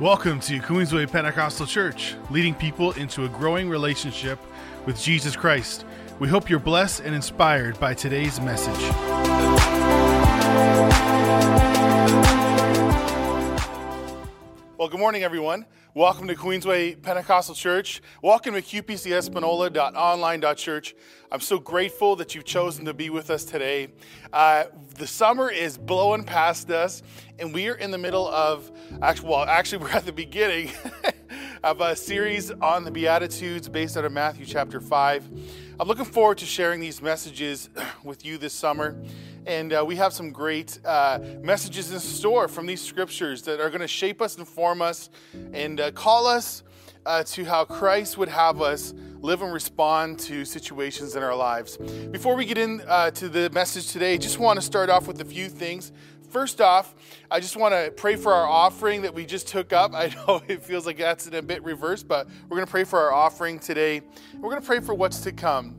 Welcome to Queensway Pentecostal Church, leading people into a growing relationship with Jesus Christ. We hope you're blessed and inspired by today's message. Well, good morning, everyone. Welcome to Queensway Pentecostal Church. Welcome to qpcespanola.online.church. I'm so grateful that you've chosen to be with us today. Uh, the summer is blowing past us, and we are in the middle of, actually, well, actually, we're at the beginning of a series on the Beatitudes based out of Matthew chapter 5. I'm looking forward to sharing these messages with you this summer. And uh, we have some great uh, messages in store from these scriptures that are going to shape us, inform us, and uh, call us uh, to how Christ would have us live and respond to situations in our lives. Before we get into uh, the message today, just want to start off with a few things. First off, I just want to pray for our offering that we just took up. I know it feels like that's in a bit reverse, but we're going to pray for our offering today. We're going to pray for what's to come.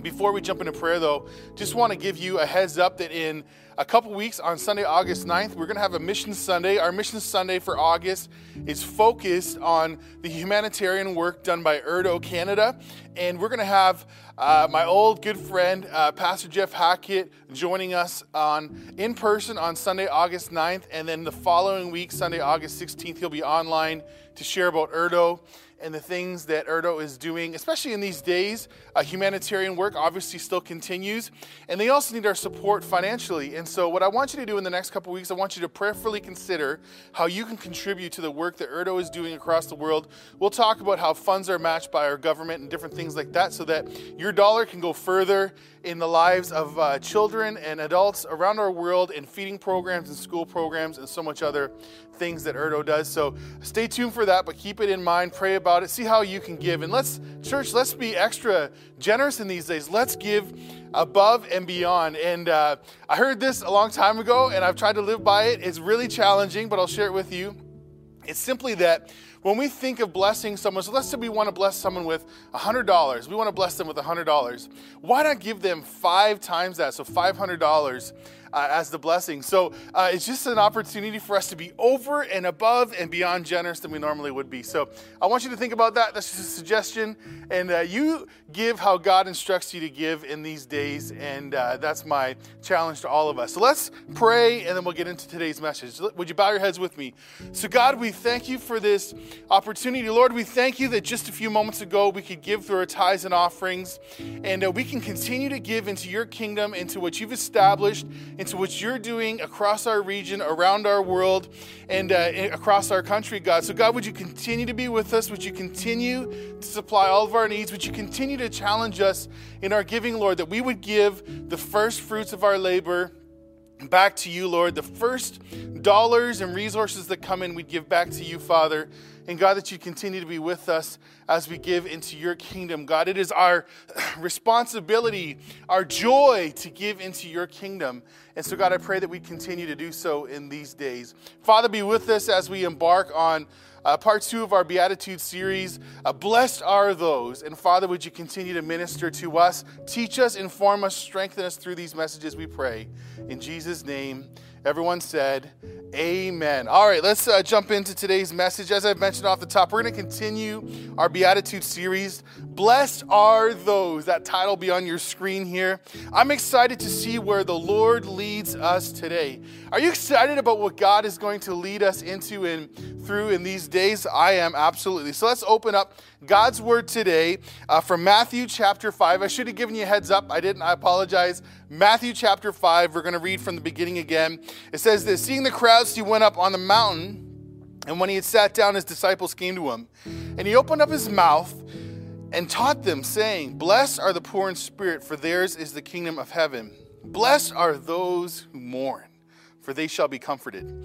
Before we jump into prayer, though, just want to give you a heads up that in a couple weeks on Sunday, August 9th, we're going to have a Mission Sunday. Our Mission Sunday for August is focused on the humanitarian work done by Erdo Canada. And we're going to have uh, my old good friend, uh, Pastor Jeff Hackett, joining us on in person on Sunday, August 9th. And then the following week, Sunday, August 16th, he'll be online to share about Erdo and the things that Erdo is doing, especially in these days. Uh, humanitarian work obviously still continues, and they also need our support financially. And so, what I want you to do in the next couple weeks, I want you to prayerfully consider how you can contribute to the work that Erdo is doing across the world. We'll talk about how funds are matched by our government and different things like that so that your dollar can go further in the lives of uh, children and adults around our world in feeding programs and school programs and so much other things that Erdo does. So stay tuned for that, but keep it in mind, pray about it, see how you can give. And let's, church, let's be extra generous in these days. Let's give above and beyond. And uh, I heard this a long time ago, and I've tried to live by it. It's really challenging, but I'll share it with you. It's simply that when we think of blessing someone, so let's say we want to bless someone with $100. We want to bless them with $100. Why not give them five times that? So $500 uh, as the blessing. So uh, it's just an opportunity for us to be over and above and beyond generous than we normally would be. So I want you to think about that. That's just a suggestion. And uh, you give how God instructs you to give in these days. And uh, that's my challenge to all of us. So let's pray and then we'll get into today's message. Would you bow your heads with me? So, God, we thank you for this opportunity. Lord, we thank you that just a few moments ago we could give through our tithes and offerings. And uh, we can continue to give into your kingdom, into what you've established into what you're doing across our region, around our world, and uh, across our country, God. So, God, would you continue to be with us? Would you continue to supply all of our needs? Would you continue to challenge us in our giving, Lord, that we would give the first fruits of our labor? Back to you, Lord. The first dollars and resources that come in, we'd give back to you, Father. And God, that you continue to be with us as we give into your kingdom. God, it is our responsibility, our joy to give into your kingdom. And so, God, I pray that we continue to do so in these days. Father, be with us as we embark on uh, part two of our Beatitude series. Uh, blessed are those. And Father, would you continue to minister to us, teach us, inform us, strengthen us through these messages, we pray. In Jesus' name, everyone said, Amen. All right, let's uh, jump into today's message. As I've mentioned off the top, we're going to continue our Beatitude series. Blessed are those. That title be on your screen here. I'm excited to see where the Lord leads us today. Are you excited about what God is going to lead us into and through in these days? I am absolutely. So let's open up God's word today uh, from Matthew chapter 5. I should have given you a heads up. I didn't. I apologize. Matthew chapter 5, we're going to read from the beginning again. It says this Seeing the crowds, he went up on the mountain, and when he had sat down, his disciples came to him. And he opened up his mouth and taught them, saying, Blessed are the poor in spirit, for theirs is the kingdom of heaven. Blessed are those who mourn, for they shall be comforted.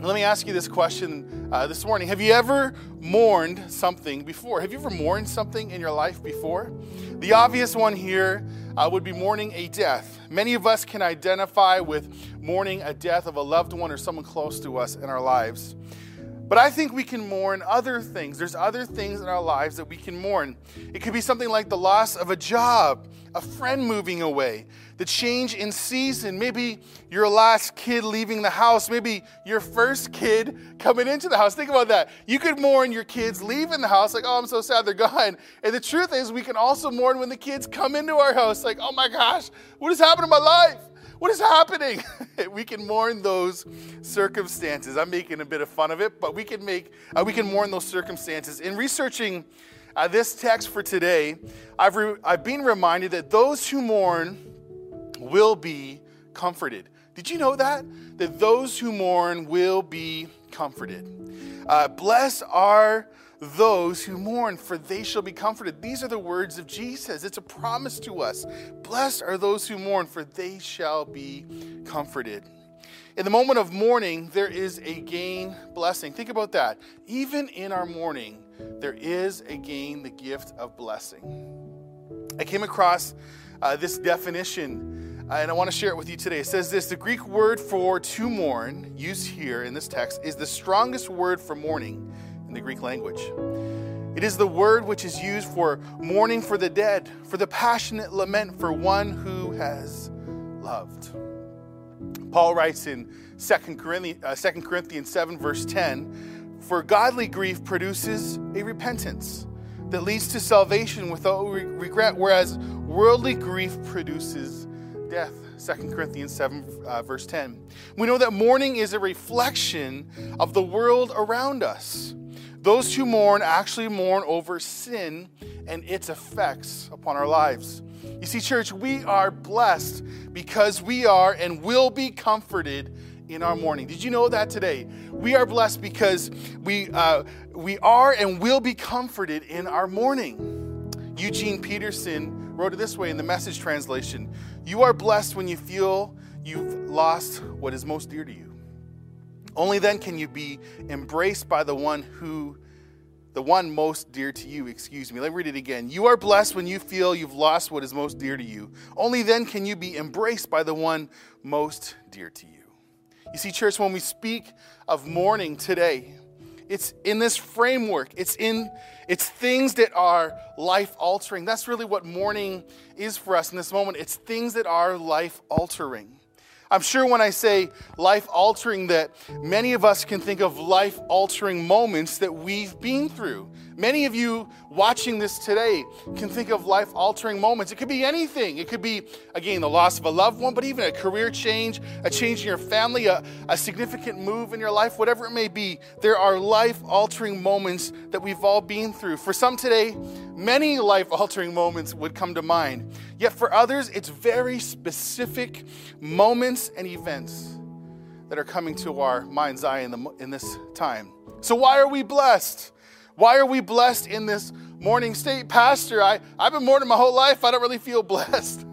Let me ask you this question uh, this morning. Have you ever mourned something before? Have you ever mourned something in your life before? The obvious one here uh, would be mourning a death. Many of us can identify with mourning a death of a loved one or someone close to us in our lives. But I think we can mourn other things. There's other things in our lives that we can mourn. It could be something like the loss of a job, a friend moving away, the change in season, maybe your last kid leaving the house, maybe your first kid coming into the house. Think about that. You could mourn your kids leaving the house, like, oh, I'm so sad they're gone. And the truth is, we can also mourn when the kids come into our house, like, oh my gosh, what has happened in my life? What is happening? we can mourn those circumstances. I'm making a bit of fun of it, but we can make uh, we can mourn those circumstances. In researching uh, this text for today, I've re- I've been reminded that those who mourn will be comforted. Did you know that? That those who mourn will be comforted. Uh, bless are those who mourn, for they shall be comforted. These are the words of Jesus. It's a promise to us. Blessed are those who mourn, for they shall be comforted. In the moment of mourning, there is a gain blessing. Think about that. Even in our mourning, there is a gain, the gift of blessing. I came across uh, this definition, uh, and I want to share it with you today. It says this The Greek word for to mourn, used here in this text, is the strongest word for mourning in the Greek language. It is the word which is used for mourning for the dead, for the passionate lament for one who has loved. Paul writes in 2 Corinthians, uh, 2 Corinthians 7, verse 10 For godly grief produces a repentance that leads to salvation without regret, whereas worldly grief produces death. 2 Corinthians 7, uh, verse 10. We know that mourning is a reflection of the world around us. Those who mourn actually mourn over sin and its effects upon our lives. You see, church, we are blessed because we are and will be comforted in our mourning. Did you know that today? We are blessed because we, uh, we are and will be comforted in our mourning. Eugene Peterson wrote it this way in the message translation You are blessed when you feel you've lost what is most dear to you. Only then can you be embraced by the one who, the one most dear to you, excuse me. Let me read it again. You are blessed when you feel you've lost what is most dear to you. Only then can you be embraced by the one most dear to you. You see, church, when we speak of mourning today, it's in this framework. It's in it's things that are life altering. That's really what mourning is for us in this moment. It's things that are life altering. I'm sure when I say life altering, that many of us can think of life altering moments that we've been through. Many of you watching this today can think of life altering moments. It could be anything. It could be, again, the loss of a loved one, but even a career change, a change in your family, a, a significant move in your life, whatever it may be. There are life altering moments that we've all been through. For some today, many life altering moments would come to mind. Yet for others, it's very specific moments and events that are coming to our mind's eye in, the, in this time. So, why are we blessed? Why are we blessed in this mourning state? Pastor, I, I've been mourning my whole life. I don't really feel blessed.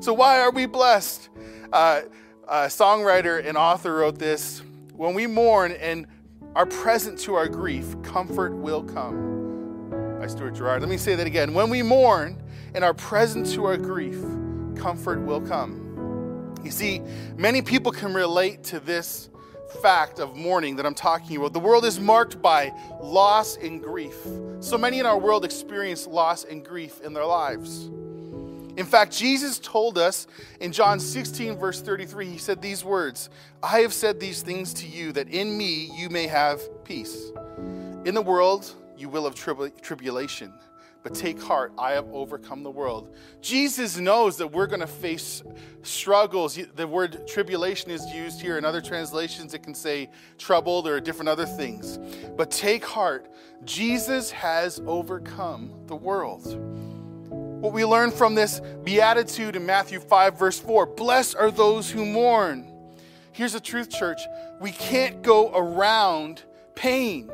so, why are we blessed? Uh, a songwriter and author wrote this When we mourn and are present to our grief, comfort will come. By Stuart Garrard. Let me say that again. When we mourn and are present to our grief, comfort will come. You see, many people can relate to this fact of mourning that I'm talking about. The world is marked by loss and grief. So many in our world experience loss and grief in their lives. In fact, Jesus told us in John 16, verse 33, he said these words I have said these things to you that in me you may have peace. In the world you will have tribulation but take heart, I have overcome the world. Jesus knows that we're going to face struggles. The word tribulation is used here. In other translations, it can say troubled or different other things. But take heart, Jesus has overcome the world. What we learn from this beatitude in Matthew 5, verse 4 Blessed are those who mourn. Here's the truth, church we can't go around pain.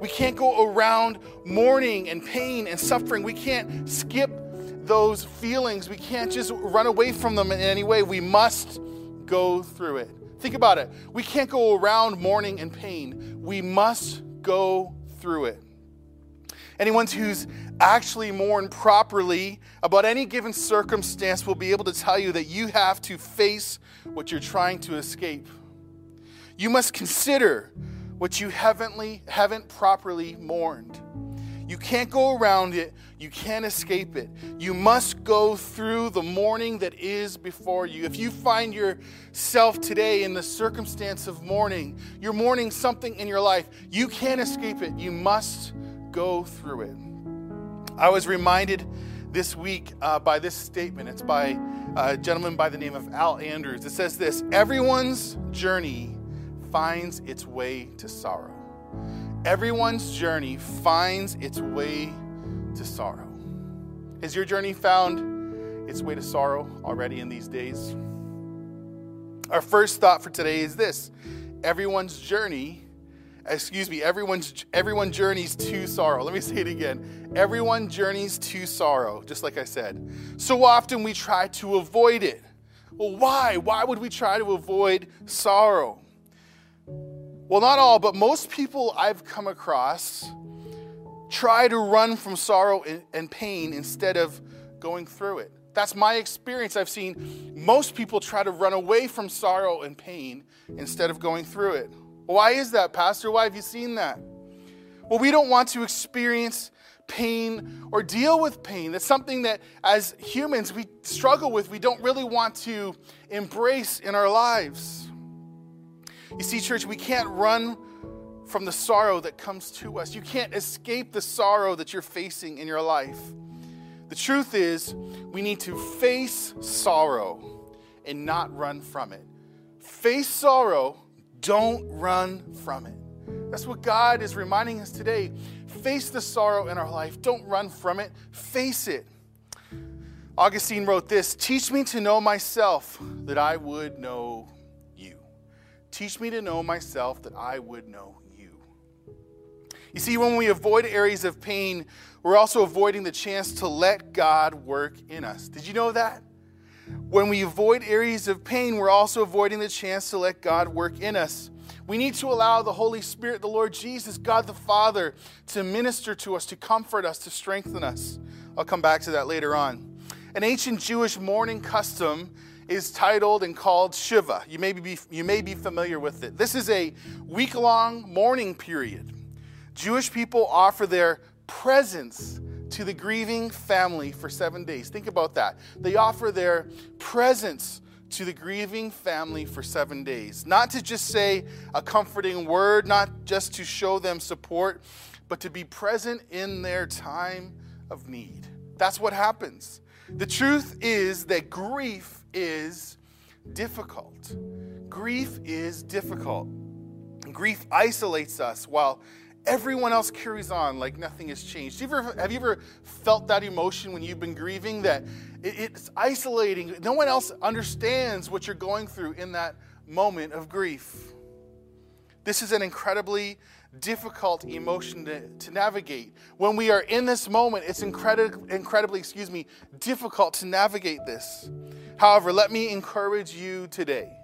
We can't go around mourning and pain and suffering. We can't skip those feelings. We can't just run away from them in any way. We must go through it. Think about it. We can't go around mourning and pain. We must go through it. Anyone who's actually mourned properly about any given circumstance will be able to tell you that you have to face what you're trying to escape. You must consider what you haven't, haven't properly mourned. You can't go around it. You can't escape it. You must go through the mourning that is before you. If you find yourself today in the circumstance of mourning, you're mourning something in your life, you can't escape it. You must go through it. I was reminded this week uh, by this statement. It's by a gentleman by the name of Al Andrews. It says this Everyone's journey finds its way to sorrow. Everyone's journey finds its way to sorrow. Has your journey found its way to sorrow already in these days? Our first thought for today is this everyone's journey, excuse me, everyone's everyone journeys to sorrow. Let me say it again. Everyone journeys to sorrow, just like I said. So often we try to avoid it. Well, why? Why would we try to avoid sorrow? Well, not all, but most people I've come across try to run from sorrow and pain instead of going through it. That's my experience. I've seen most people try to run away from sorrow and pain instead of going through it. Why is that, Pastor? Why have you seen that? Well, we don't want to experience pain or deal with pain. That's something that as humans we struggle with, we don't really want to embrace in our lives. You see, church, we can't run from the sorrow that comes to us. You can't escape the sorrow that you're facing in your life. The truth is, we need to face sorrow and not run from it. Face sorrow, don't run from it. That's what God is reminding us today. Face the sorrow in our life, don't run from it, face it. Augustine wrote this Teach me to know myself that I would know Teach me to know myself that I would know you. You see, when we avoid areas of pain, we're also avoiding the chance to let God work in us. Did you know that? When we avoid areas of pain, we're also avoiding the chance to let God work in us. We need to allow the Holy Spirit, the Lord Jesus, God the Father, to minister to us, to comfort us, to strengthen us. I'll come back to that later on. An ancient Jewish mourning custom is titled and called Shiva. You may be, you may be familiar with it. This is a week long mourning period. Jewish people offer their presence to the grieving family for seven days. Think about that. They offer their presence to the grieving family for seven days. Not to just say a comforting word, not just to show them support, but to be present in their time of need. That's what happens. The truth is that grief is difficult. Grief is difficult. Grief isolates us while everyone else carries on like nothing has changed. Have you ever, have you ever felt that emotion when you've been grieving that it, it's isolating? No one else understands what you're going through in that moment of grief. This is an incredibly difficult emotion to, to navigate. When we are in this moment, it's incredibly, incredibly, excuse me, difficult to navigate this. However, let me encourage you today.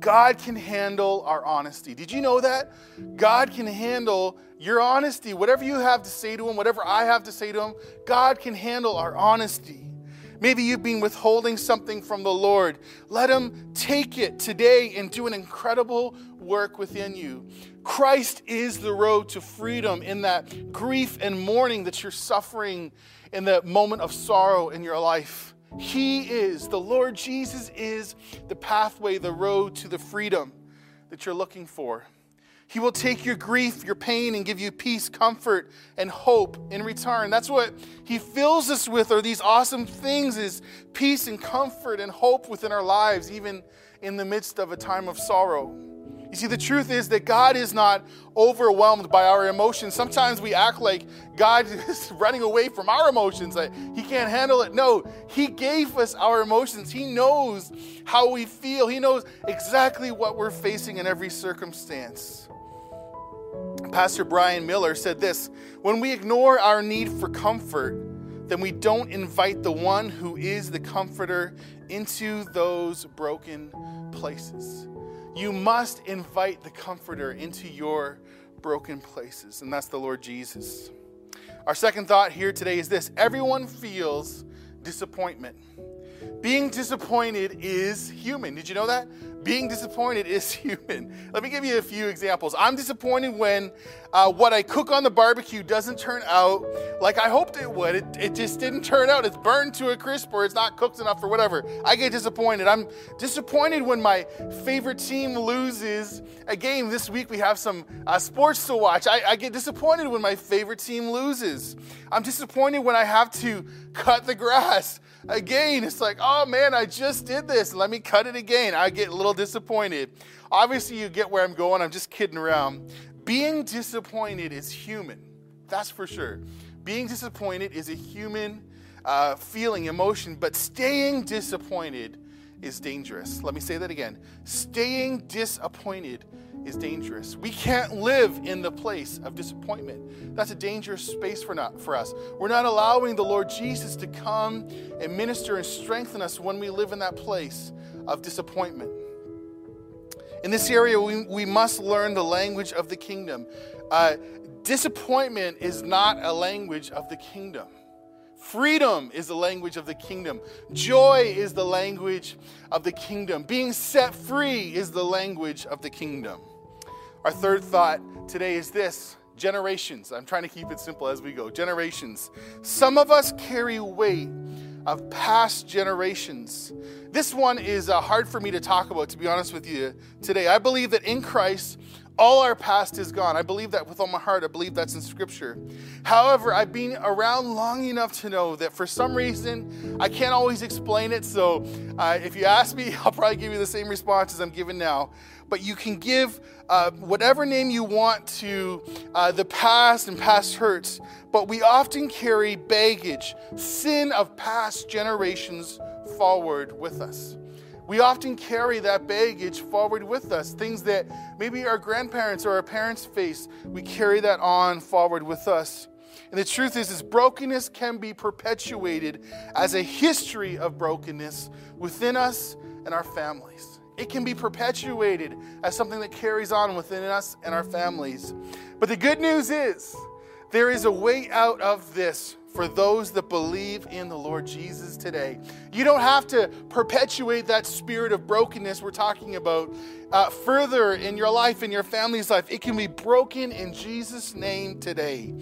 God can handle our honesty. Did you know that? God can handle your honesty. Whatever you have to say to Him, whatever I have to say to Him, God can handle our honesty. Maybe you've been withholding something from the Lord. Let Him take it today and do an incredible work within you. Christ is the road to freedom in that grief and mourning that you're suffering in that moment of sorrow in your life. He is, the Lord Jesus is the pathway, the road to the freedom that you're looking for. He will take your grief, your pain, and give you peace, comfort, and hope in return. That's what He fills us with, are these awesome things is peace and comfort and hope within our lives, even in the midst of a time of sorrow. You see, the truth is that God is not overwhelmed by our emotions. Sometimes we act like God is running away from our emotions, that He can't handle it. No, He gave us our emotions. He knows how we feel, He knows exactly what we're facing in every circumstance. Pastor Brian Miller said this When we ignore our need for comfort, then we don't invite the one who is the comforter into those broken places. You must invite the Comforter into your broken places, and that's the Lord Jesus. Our second thought here today is this everyone feels disappointment. Being disappointed is human. Did you know that? Being disappointed is human. Let me give you a few examples. I'm disappointed when uh, what I cook on the barbecue doesn't turn out like I hoped it would. It, it just didn't turn out. It's burned to a crisp or it's not cooked enough or whatever. I get disappointed. I'm disappointed when my favorite team loses a game. This week we have some uh, sports to watch. I, I get disappointed when my favorite team loses. I'm disappointed when I have to cut the grass again. It's like, oh man, I just did this. Let me cut it again. I get a little disappointed. Obviously, you get where I'm going. I'm just kidding around. Being disappointed is human. That's for sure. Being disappointed is a human uh, feeling, emotion, but staying disappointed is dangerous. Let me say that again. Staying disappointed is dangerous. We can't live in the place of disappointment. That's a dangerous space for not for us. We're not allowing the Lord Jesus to come and minister and strengthen us when we live in that place of disappointment. In this area, we, we must learn the language of the kingdom. Uh, disappointment is not a language of the kingdom. Freedom is the language of the kingdom. Joy is the language of the kingdom. Being set free is the language of the kingdom. Our third thought today is this generations. I'm trying to keep it simple as we go. Generations. Some of us carry weight of past generations. This one is uh, hard for me to talk about, to be honest with you today. I believe that in Christ, all our past is gone. I believe that with all my heart. I believe that's in Scripture. However, I've been around long enough to know that for some reason, I can't always explain it. So uh, if you ask me, I'll probably give you the same response as I'm giving now. But you can give uh, whatever name you want to uh, the past and past hurts. But we often carry baggage, sin of past generations forward with us we often carry that baggage forward with us. Things that maybe our grandparents or our parents faced, we carry that on forward with us. And the truth is, is brokenness can be perpetuated as a history of brokenness within us and our families. It can be perpetuated as something that carries on within us and our families. But the good news is, there is a way out of this for those that believe in the Lord Jesus today. You don't have to perpetuate that spirit of brokenness we're talking about uh, further in your life, in your family's life. It can be broken in Jesus' name today.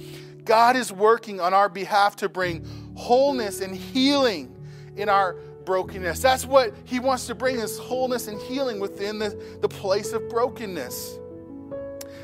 God is working on our behalf to bring wholeness and healing in our brokenness. That's what He wants to bring is wholeness and healing within the, the place of brokenness.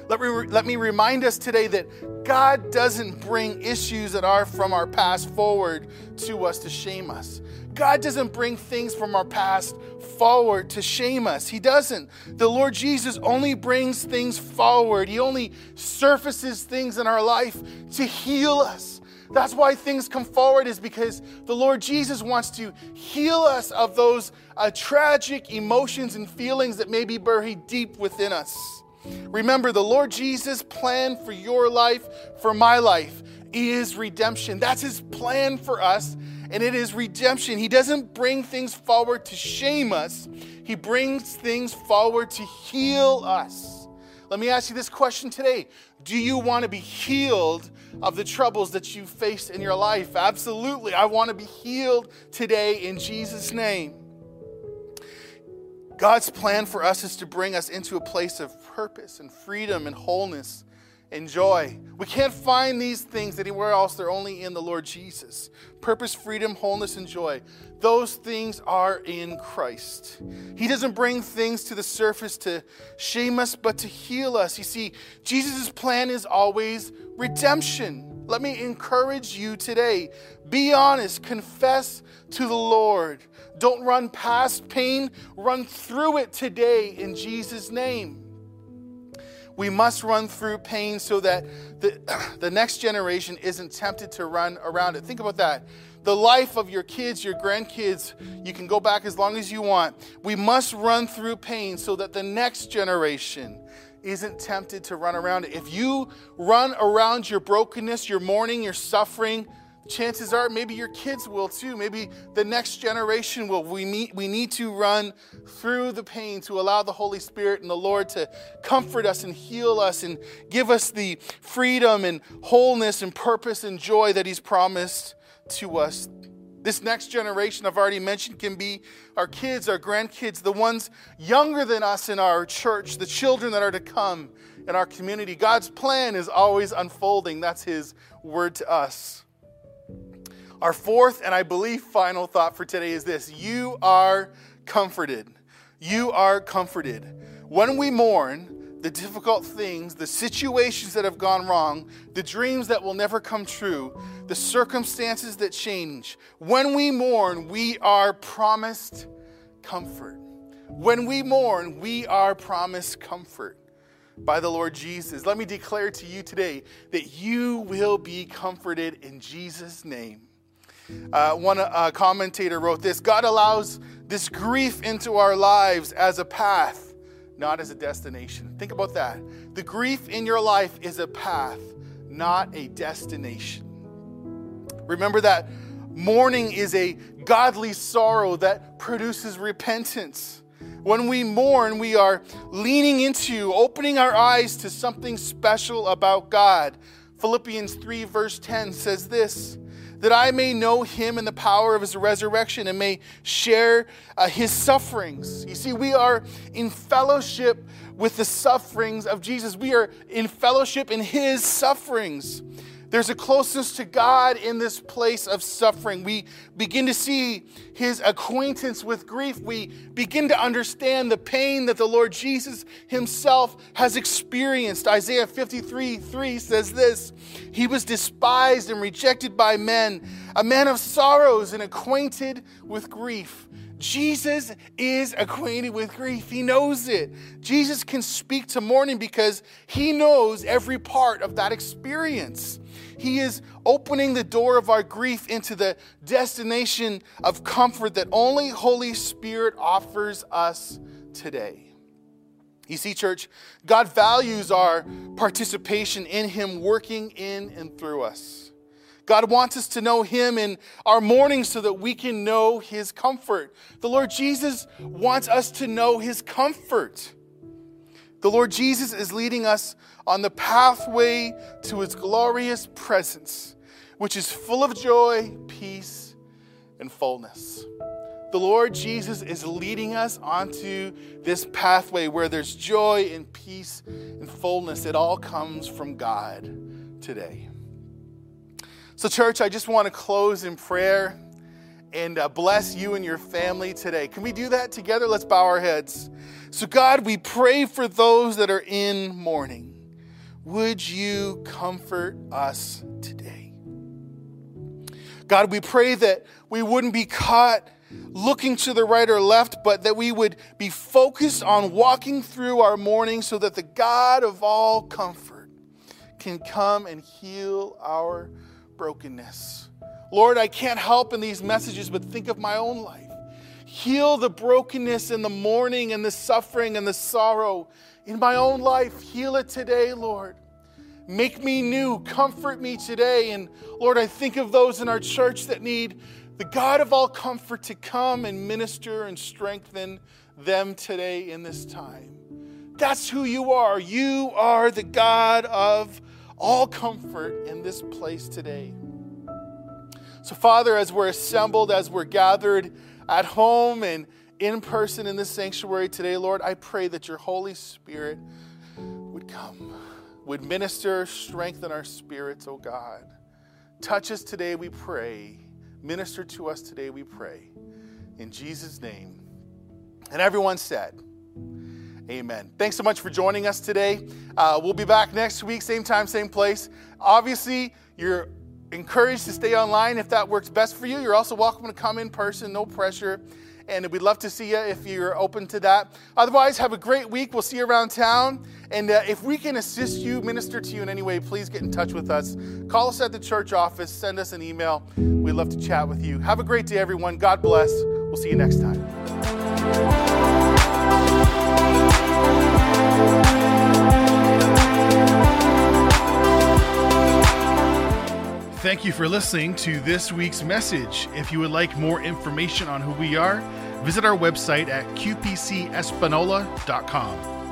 Let me, let me remind us today that God doesn't bring issues that are from our past forward to us to shame us. God doesn't bring things from our past forward to shame us. He doesn't. The Lord Jesus only brings things forward, He only surfaces things in our life to heal us. That's why things come forward, is because the Lord Jesus wants to heal us of those uh, tragic emotions and feelings that may be buried deep within us. Remember, the Lord Jesus' plan for your life, for my life, is redemption. That's his plan for us, and it is redemption. He doesn't bring things forward to shame us, he brings things forward to heal us. Let me ask you this question today Do you want to be healed of the troubles that you face in your life? Absolutely. I want to be healed today in Jesus' name. God's plan for us is to bring us into a place of purpose and freedom and wholeness and joy. We can't find these things anywhere else. They're only in the Lord Jesus. Purpose, freedom, wholeness, and joy. Those things are in Christ. He doesn't bring things to the surface to shame us, but to heal us. You see, Jesus' plan is always redemption. Let me encourage you today. Be honest, confess to the Lord. Don't run past pain, run through it today in Jesus' name. We must run through pain so that the, the next generation isn't tempted to run around it. Think about that. The life of your kids, your grandkids, you can go back as long as you want. We must run through pain so that the next generation isn't tempted to run around it. If you run around your brokenness, your mourning, your suffering, chances are maybe your kids will too. Maybe the next generation will. We need, we need to run through the pain to allow the Holy Spirit and the Lord to comfort us and heal us and give us the freedom and wholeness and purpose and joy that He's promised to us. This next generation I've already mentioned can be our kids, our grandkids, the ones younger than us in our church, the children that are to come in our community. God's plan is always unfolding. That's His word to us. Our fourth and I believe final thought for today is this You are comforted. You are comforted. When we mourn, the difficult things, the situations that have gone wrong, the dreams that will never come true, the circumstances that change, when we mourn, we are promised comfort. When we mourn, we are promised comfort by the Lord Jesus. Let me declare to you today that you will be comforted in Jesus' name. Uh, one uh, commentator wrote this God allows this grief into our lives as a path, not as a destination. Think about that. The grief in your life is a path, not a destination. Remember that mourning is a godly sorrow that produces repentance. When we mourn, we are leaning into, opening our eyes to something special about God. Philippians 3, verse 10 says this that I may know him and the power of his resurrection and may share uh, his sufferings. You see, we are in fellowship with the sufferings of Jesus, we are in fellowship in his sufferings. There's a closeness to God in this place of suffering. We begin to see his acquaintance with grief. We begin to understand the pain that the Lord Jesus himself has experienced. Isaiah 53 3 says this He was despised and rejected by men, a man of sorrows and acquainted with grief. Jesus is acquainted with grief. He knows it. Jesus can speak to mourning because he knows every part of that experience. He is opening the door of our grief into the destination of comfort that only Holy Spirit offers us today. You see, church, God values our participation in Him working in and through us. God wants us to know Him in our mourning so that we can know His comfort. The Lord Jesus wants us to know His comfort. The Lord Jesus is leading us on the pathway to his glorious presence, which is full of joy, peace, and fullness. The Lord Jesus is leading us onto this pathway where there's joy and peace and fullness. It all comes from God today. So, church, I just want to close in prayer and uh, bless you and your family today. Can we do that together? Let's bow our heads. So, God, we pray for those that are in mourning. Would you comfort us today? God, we pray that we wouldn't be caught looking to the right or left, but that we would be focused on walking through our mourning so that the God of all comfort can come and heal our brokenness. Lord, I can't help in these messages but think of my own life. Heal the brokenness and the mourning and the suffering and the sorrow in my own life. Heal it today, Lord. Make me new. Comfort me today. And Lord, I think of those in our church that need the God of all comfort to come and minister and strengthen them today in this time. That's who you are. You are the God of all comfort in this place today. So, Father, as we're assembled, as we're gathered, at home and in person in this sanctuary today, Lord, I pray that your Holy Spirit would come, would minister, strengthen our spirits, oh God. Touch us today, we pray. Minister to us today, we pray. In Jesus' name. And everyone said, Amen. Thanks so much for joining us today. Uh, we'll be back next week, same time, same place. Obviously, you're encouraged to stay online if that works best for you. You're also welcome to come in person, no pressure. And we'd love to see you if you're open to that. Otherwise, have a great week. We'll see you around town. And uh, if we can assist you, minister to you in any way, please get in touch with us. Call us at the church office, send us an email. We'd love to chat with you. Have a great day, everyone. God bless. We'll see you next time. Thank you for listening to this week's message. If you would like more information on who we are, visit our website at qpcespanola.com.